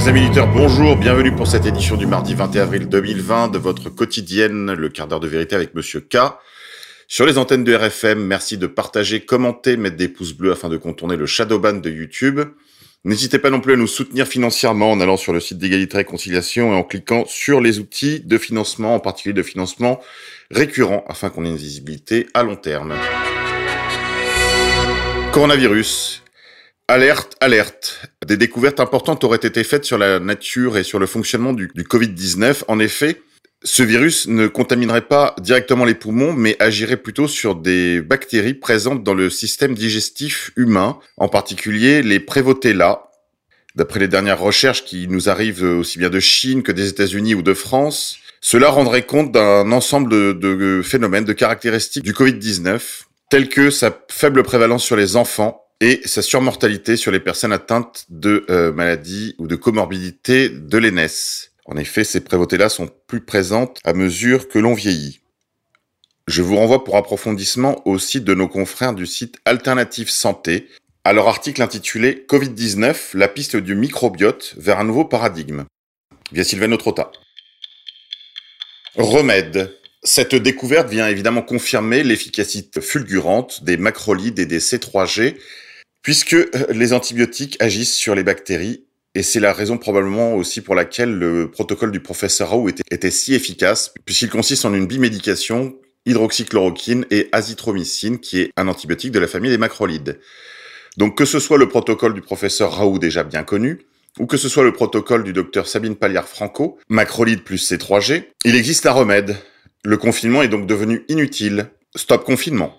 Chers amis auditeurs, bonjour, bienvenue pour cette édition du mardi 21 avril 2020 de votre quotidienne, le quart d'heure de vérité avec Monsieur K. Sur les antennes de RFM, merci de partager, commenter, mettre des pouces bleus afin de contourner le shadowban de YouTube. N'hésitez pas non plus à nous soutenir financièrement en allant sur le site d'égalité et réconciliation et en cliquant sur les outils de financement, en particulier de financement récurrent, afin qu'on ait une visibilité à long terme. Coronavirus. Alerte, alerte. Des découvertes importantes auraient été faites sur la nature et sur le fonctionnement du, Covid-19. En effet, ce virus ne contaminerait pas directement les poumons, mais agirait plutôt sur des bactéries présentes dans le système digestif humain, en particulier les Prévotella. D'après les dernières recherches qui nous arrivent aussi bien de Chine que des États-Unis ou de France, cela rendrait compte d'un ensemble de, de phénomènes, de caractéristiques du Covid-19, tels que sa faible prévalence sur les enfants, et sa surmortalité sur les personnes atteintes de euh, maladies ou de comorbidités de l'aînesse. En effet, ces prévôtés-là sont plus présentes à mesure que l'on vieillit. Je vous renvoie pour approfondissement au site de nos confrères du site Alternative Santé, à leur article intitulé Covid-19, la piste du microbiote vers un nouveau paradigme, via Sylvain Trota. Remède. Cette découverte vient évidemment confirmer l'efficacité fulgurante des macrolides et des C3G puisque euh, les antibiotiques agissent sur les bactéries et c'est la raison probablement aussi pour laquelle le protocole du professeur Raoult était, si efficace, puisqu'il consiste en une bimédication, hydroxychloroquine et azithromycine, qui est un antibiotique de la famille des macrolides. Donc que ce soit le protocole du professeur Raoult déjà bien connu, ou que ce soit le protocole du docteur Sabine Palliard-Franco, macrolide plus C3G, il existe un remède. Le confinement est donc devenu inutile. Stop confinement.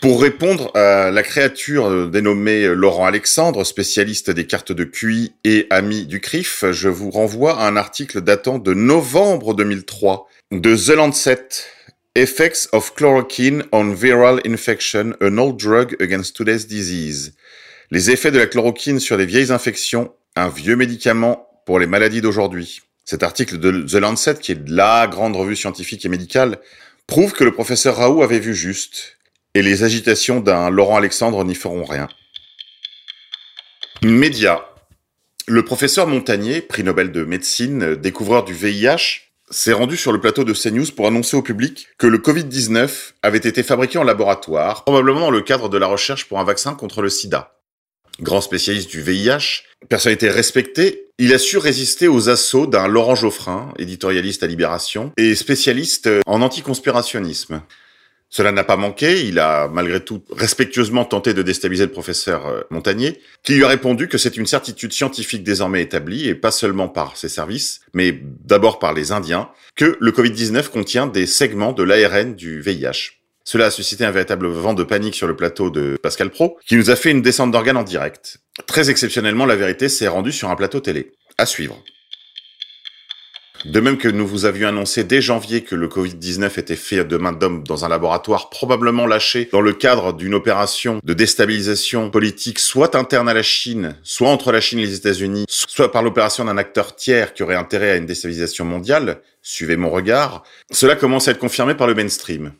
Pour répondre à la créature euh, dénommée Laurent Alexandre, spécialiste des cartes de QI et ami du CRIF, je vous renvoie à un article datant de novembre 2003 de The Lancet, Effects of Chloroquine on Viral Infection, an old drug against today's disease. Les effets de la chloroquine sur les vieilles infections, un vieux médicament pour les maladies d'aujourd'hui. Cet article de The Lancet, qui est la grande revue scientifique et médicale, prouve que le professeur Raoult avait vu juste et les agitations d'un Laurent Alexandre n'y feront rien. Média. Le professeur Montagnier, prix Nobel de médecine, découvreur du VIH, s'est rendu sur le plateau de CNews pour annoncer au public que le Covid-19 avait été fabriqué en laboratoire, probablement dans le cadre de la recherche pour un vaccin contre le sida. Grand spécialiste du VIH, personnalité respectée, il a su résister aux assauts d'un Laurent Geoffrin, éditorialiste à Libération, et spécialiste en anticonspirationnisme. Cela n'a pas manqué, il a malgré tout respectueusement tenté de déstabiliser le professeur euh, Montagnier, qui lui a répondu que c'est une certitude scientifique désormais établie, et pas seulement par ses services, mais d'abord par les Indiens, que le Covid-19 contient des segments de l'ARN du VIH. Cela a suscité un véritable vent de panique sur le plateau de Pascal Pro, qui nous a fait une descente d'organes en direct. Très exceptionnellement, la vérité s'est rendue sur un plateau télé. À suivre. De même que nous vous avions annoncé dès janvier que le Covid-19 était fait de main d'homme dans un laboratoire probablement lâché dans le cadre d'une opération de déstabilisation politique soit interne à la Chine, soit entre la Chine et les États-Unis, soit par l'opération d'un acteur tiers qui aurait intérêt à une déstabilisation mondiale, suivez mon regard, cela commence à être confirmé par le mainstream.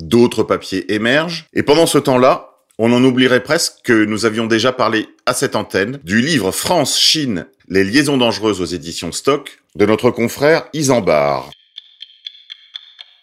D'autres papiers émergent, et pendant ce temps-là, on en oublierait presque que nous avions déjà parlé à cette antenne du livre France-Chine, les liaisons dangereuses aux éditions Stock, de notre confrère Isambard.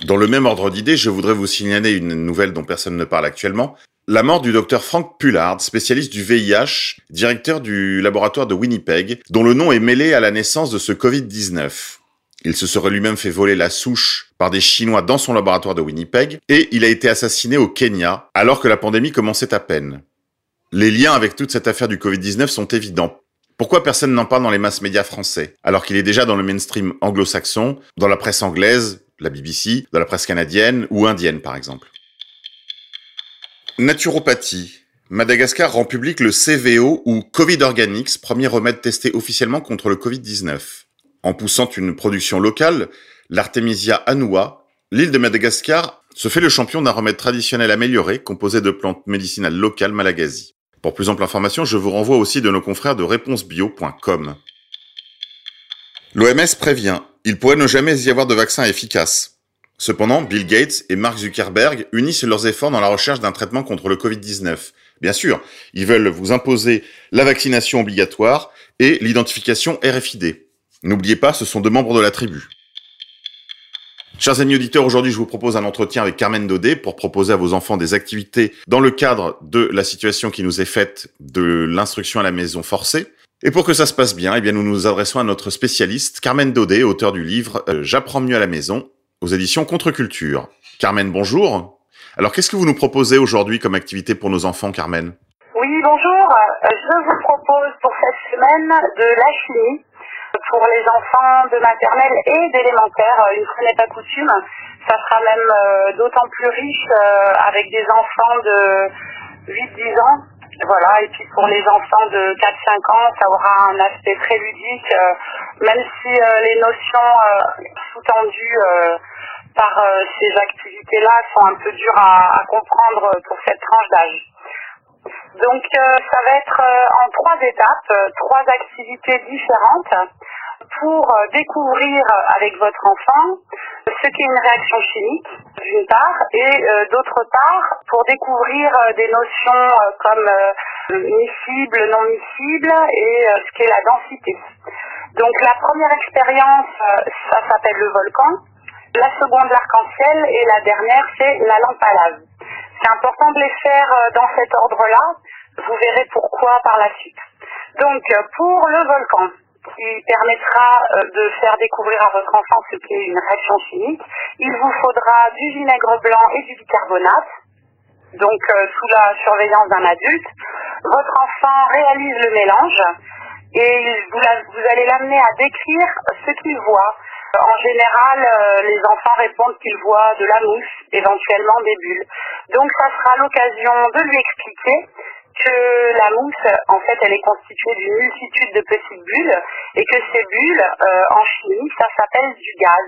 Dans le même ordre d'idées, je voudrais vous signaler une nouvelle dont personne ne parle actuellement. La mort du docteur Frank Pullard, spécialiste du VIH, directeur du laboratoire de Winnipeg, dont le nom est mêlé à la naissance de ce Covid-19. Il se serait lui-même fait voler la souche par des Chinois dans son laboratoire de Winnipeg, et il a été assassiné au Kenya, alors que la pandémie commençait à peine. Les liens avec toute cette affaire du Covid-19 sont évidents. Pourquoi personne n'en parle dans les masses médias français, alors qu'il est déjà dans le mainstream anglo-saxon, dans la presse anglaise, la BBC, dans la presse canadienne ou indienne par exemple? Naturopathie. Madagascar rend public le CVO ou Covid Organics, premier remède testé officiellement contre le Covid-19. En poussant une production locale, l'Artemisia annua, l'île de Madagascar se fait le champion d'un remède traditionnel amélioré composé de plantes médicinales locales malagasy. Pour plus ample information, je vous renvoie aussi de nos confrères de réponsebio.com. L'OMS prévient, il pourrait ne jamais y avoir de vaccin efficace. Cependant, Bill Gates et Mark Zuckerberg unissent leurs efforts dans la recherche d'un traitement contre le Covid-19. Bien sûr, ils veulent vous imposer la vaccination obligatoire, et l'identification RFID. N'oubliez pas, ce sont deux membres de la tribu. Chers amis auditeurs, aujourd'hui je vous propose un entretien avec Carmen Daudet pour proposer à vos enfants des activités dans le cadre de la situation qui nous est faite de l'instruction à la maison forcée. Et pour que ça se passe bien, eh bien nous nous adressons à notre spécialiste, Carmen Daudet, auteur du livre euh, J'apprends mieux à la maison, aux éditions Contre-Culture. Carmen, bonjour. Alors qu'est-ce que vous nous proposez aujourd'hui comme activité pour nos enfants, Carmen? Oui, bonjour. Euh, je vous propose pour cette semaine de la chimie pour les enfants de maternelle et d'élémentaire. Une fois n'est pas coutume, ça sera même euh, d'autant plus riche avec des enfants de 8-10 ans voilà, et puis pour les enfants de 4-5 ans, ça aura un aspect très ludique, euh, même si euh, les notions euh, sous-tendues par ces activités-là sont un peu dures à, à comprendre pour cette tranche d'âge. Donc ça va être en trois étapes, trois activités différentes pour découvrir avec votre enfant ce qu'est une réaction chimique, d'une part, et euh, d'autre part, pour découvrir euh, des notions euh, comme miscible, non miscible, et ce qu'est la densité. Donc la première expérience, ça s'appelle le volcan, la seconde l'arc-en-ciel, et la dernière, c'est la lampe à lave. C'est important de les faire dans cet ordre-là, vous verrez pourquoi par la suite. Donc pour le volcan, qui permettra euh, de faire découvrir à votre enfant ce qu'est une réaction chimique. Il vous faudra du vinaigre blanc et du bicarbonate, donc euh, sous la surveillance d'un adulte. Votre enfant réalise le mélange et vous allez l'amener à décrire ce qu'il voit. En général, euh, les enfants répondent qu'ils voient de la mousse, éventuellement des bulles. Donc ça sera l'occasion de lui expliquer que la mousse, en fait, elle est constituée d'une multitude de petites bulles et que ces bulles, euh, en chimie, ça s'appelle du gaz.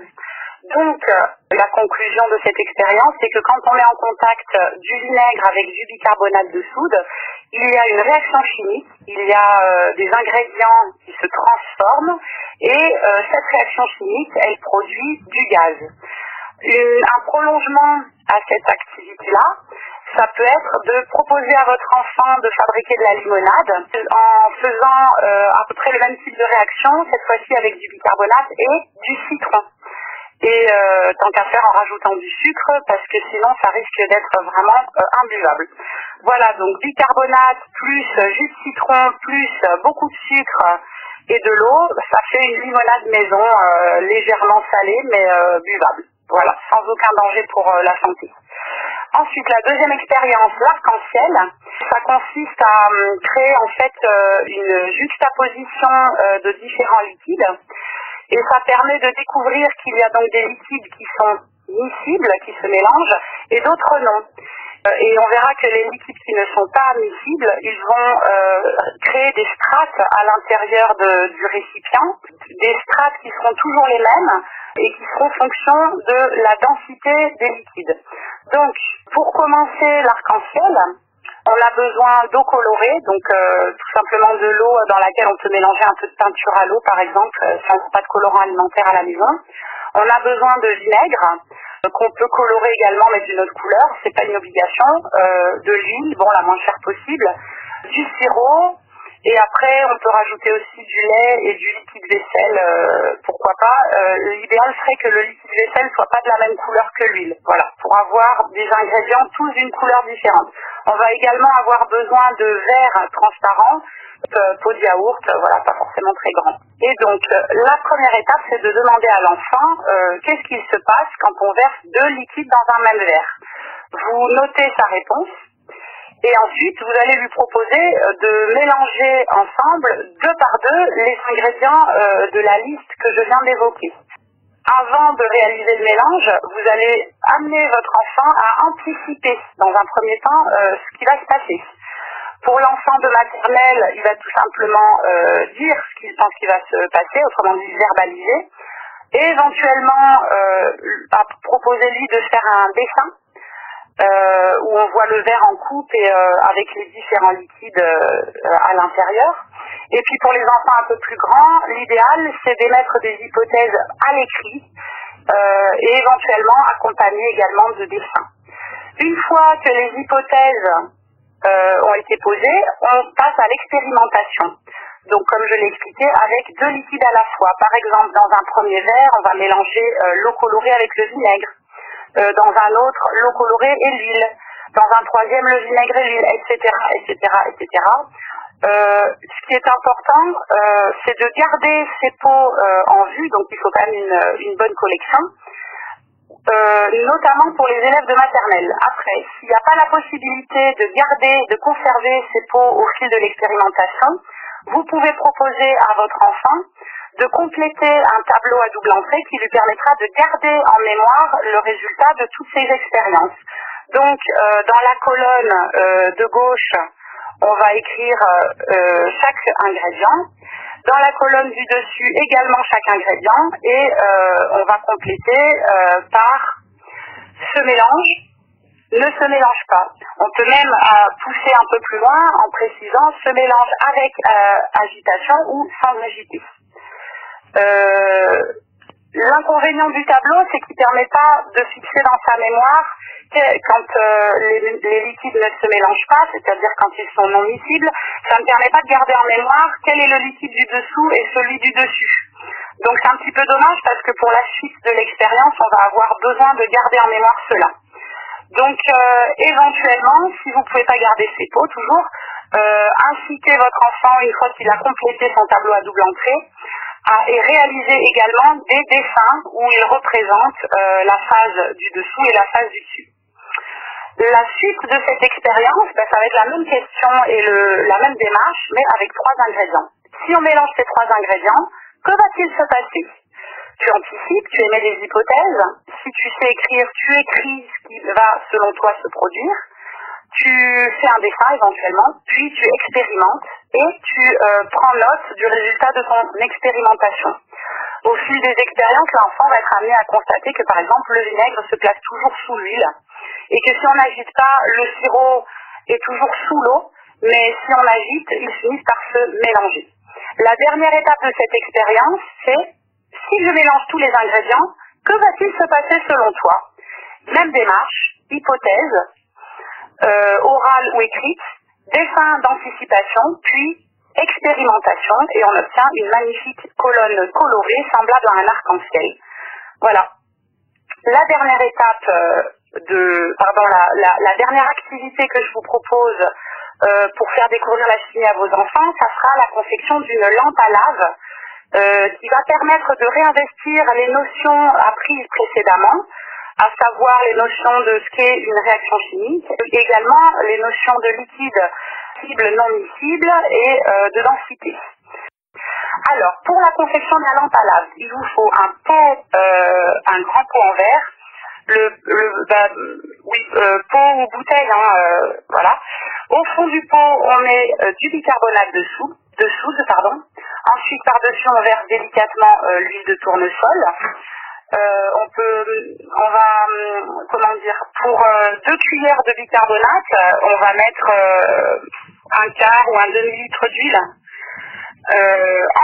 Donc, euh, la conclusion de cette expérience, c'est que quand on met en contact du vinaigre avec du bicarbonate de soude, il y a une réaction chimique, il y a euh, des ingrédients qui se transforment et cette réaction chimique, elle produit du gaz. un prolongement à cette activité-là, ça peut être de proposer à votre enfant de fabriquer de la limonade en faisant euh, à peu près le même type de réaction, cette fois-ci avec du bicarbonate et du citron. Et euh, tant qu'à faire en rajoutant du sucre, parce que sinon ça risque d'être vraiment euh, imbuvable. Voilà, donc bicarbonate plus jus de citron plus beaucoup de sucre et de l'eau, ça fait une limonade maison légèrement salée mais buvable. Voilà, sans aucun danger pour la santé. Ensuite, la deuxième expérience, l'arc-en-ciel, ça consiste à créer en fait euh, une juxtaposition euh, de différents liquides et ça permet de découvrir qu'il y a donc des liquides qui sont miscibles, qui se mélangent, et d'autres non. Euh, et on verra que les liquides qui ne sont pas miscibles, ils vont créer des strates à l'intérieur du récipient, des strates qui seront toujours les mêmes, et qui seront fonction de la densité des liquides. Donc, pour commencer l'arc-en-ciel, on a besoin d'eau colorée, donc euh, tout simplement de l'eau dans laquelle on peut mélanger un peu de peinture à l'eau, par exemple, euh, si on n'a pas de colorant alimentaire à la maison. On a besoin de vinaigre, euh, qu'on peut colorer également, mais d'une autre couleur, c'est pas une obligation. de l'huile, bon, la moins chère possible. Du sirop, et après, on peut rajouter aussi du lait et du liquide vaisselle, euh, pourquoi pas. Euh, l'idéal serait que le liquide vaisselle soit pas de la même couleur que l'huile, voilà, pour avoir des ingrédients tous d'une couleur différente. On va également avoir besoin de verres transparents, euh, pot de yaourt, voilà, pas forcément très grand. Et donc, la première étape, c'est de demander à l'enfant qu'est-ce qu'il se passe quand on verse deux liquides dans un même verre. Vous notez sa réponse et ensuite, vous allez lui proposer euh, de mélanger ensemble, deux par deux, les ingrédients euh, de la liste que je viens d'évoquer. Avant de réaliser le mélange, vous allez amener votre enfant à anticiper, dans un premier temps, euh, ce qui va se passer. Pour l'enfant de maternelle, il va tout simplement dire ce qu'il pense qui va se passer, autrement dit verbaliser, et éventuellement à proposer lui de faire un dessin euh, où on voit le verre en coupe et euh, avec les différents liquides euh, à l'intérieur. Et puis pour les enfants un peu plus grands, l'idéal c'est d'émettre des hypothèses à l'écrit et éventuellement accompagnées également de dessins. Une fois que les hypothèses ont été posées, on passe à l'expérimentation. donc comme je l'ai expliqué, avec deux liquides à la fois. Par exemple, dans un premier verre, on va mélanger l'eau colorée avec le vinaigre. Dans un autre, l'eau colorée et l'huile. Dans un troisième, le vinaigre et l'huile, etc., etc., etc. ce qui est important, c'est de garder ces pots en vue, donc il faut quand même une bonne collection. Euh, notamment pour les élèves de maternelle. Après, s'il n'y a pas la possibilité de garder, de conserver ces pots au fil de l'expérimentation, vous pouvez proposer à votre enfant de compléter un tableau à double entrée qui lui permettra de garder en mémoire le résultat de toutes ces expériences. Donc, euh, dans la colonne euh, de gauche, on va écrire chaque ingrédient. Dans la colonne du dessus, également chaque ingrédient. Et euh, on va compléter euh, par ce mélange ne se mélange pas. On peut même euh, pousser un peu plus loin en précisant ce mélange avec agitation ou sans agiter. L'inconvénient du tableau, c'est qu'il ne permet pas de fixer dans sa mémoire quand euh, les, liquides ne se mélangent pas, c'est-à-dire quand ils sont non miscibles, ça ne permet pas de garder en mémoire quel est le liquide du dessous et celui du dessus. Donc c'est un petit peu dommage parce que pour la suite de l'expérience, on va avoir besoin de garder en mémoire cela. Donc euh, éventuellement, si vous ne pouvez pas garder ces pots toujours, euh, incitez votre enfant, une fois qu'il a complété son tableau à double entrée, et réaliser également des dessins où il représente euh, la phase du dessous et la phase du dessus. La suite de cette expérience, ben, ça va être la même question et la même démarche, mais avec trois ingrédients. Si on mélange ces trois ingrédients, que va-t-il se passer? Tu anticipes, tu émets des hypothèses. Si tu sais écrire, tu écris ce qui va, selon toi, se produire. Tu fais un dessin éventuellement, puis tu expérimentes et tu euh, prends note du résultat de ton expérimentation. Au fil des expériences, l'enfant va être amené à constater que par exemple le vinaigre se place toujours sous l'huile et que si on n'agite pas, le sirop est toujours sous l'eau, mais si on agite, ils finissent par se mélanger. La dernière étape de cette expérience, c'est si je mélange tous les ingrédients, que va-t-il se passer selon toi? Même démarche, hypothèse, orale ou écrite, dessin d'anticipation, puis expérimentation, et on obtient une magnifique colonne colorée semblable à un arc-en-ciel. Voilà. La dernière étape euh, de, pardon, la, dernière activité que je vous propose euh, pour faire découvrir la chimie à vos enfants, ça sera la confection d'une lampe à lave euh, qui va permettre de réinvestir les notions apprises précédemment à savoir les notions de ce qu'est une réaction chimique, également les notions de liquide cible, non miscible et euh, de densité. Alors, pour la confection de la lampe à lave, il vous faut un pot, euh, un grand pot en verre, le, le bah, oui, euh, pot ou bouteille, hein, voilà. Au fond du pot, on met du bicarbonate dessous, dessous, pardon. Ensuite, par-dessus, on verse délicatement l'huile de tournesol. Euh, on peut, on va, comment dire, pour euh, deux cuillères de bicarbonate, euh, on va mettre un quart ou un demi-litre d'huile.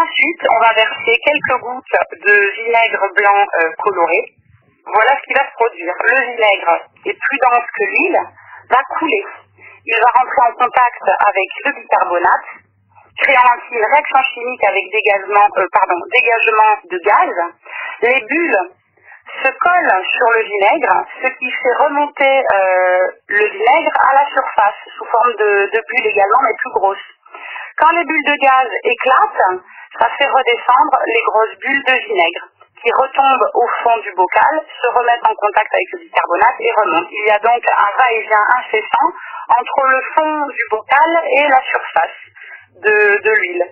ensuite, on va verser quelques gouttes de vinaigre blanc coloré. Voilà ce qui va se produire. Le vinaigre est plus dense que l'huile, va couler. Il va rentrer en contact avec le bicarbonate, créant ainsi une réaction chimique avec dégagement, pardon, dégagement de gaz les bulles se collent sur le vinaigre, ce qui fait remonter euh, le vinaigre à la surface, sous forme de, bulles également, mais plus grosses. Quand les bulles de gaz éclatent, ça fait redescendre les grosses bulles de vinaigre qui retombent au fond du bocal, se remettent en contact avec le bicarbonate et remontent. Il y a donc un va-et-vient incessant entre le fond du bocal et la surface de l'huile.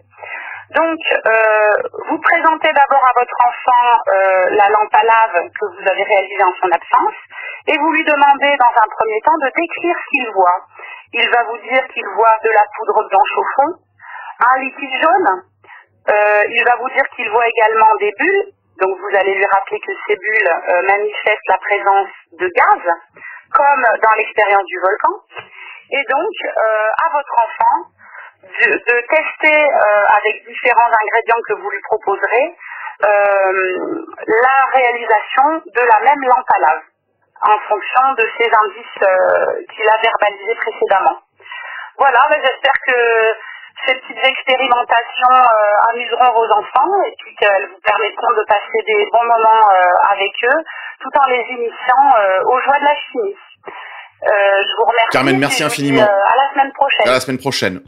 Donc, euh, vous présentez d'abord à votre enfant euh, la lampe à lave que vous avez réalisée en son absence et vous lui demandez dans un premier temps de décrire ce qu'il voit. Il va vous dire qu'il voit de la poudre blanche au fond, un liquide jaune. Euh, il va vous dire qu'il voit également des bulles. Donc, vous allez lui rappeler que ces bulles manifestent la présence de gaz, comme dans l'expérience du volcan. Et donc, à votre enfant, de, tester euh, avec différents ingrédients que vous lui proposerez euh, la réalisation de la même lampe à lave en fonction de ces indices euh, qu'il a verbalisés précédemment. Voilà, ben, j'espère que ces petites expérimentations euh, amuseront vos enfants et puis qu'elles vous permettront de passer des bons moments euh, avec eux tout en les initiant euh, aux joies de la chimie. je vous remercie. Carmen, merci infiniment. à la semaine prochaine. À la semaine prochaine.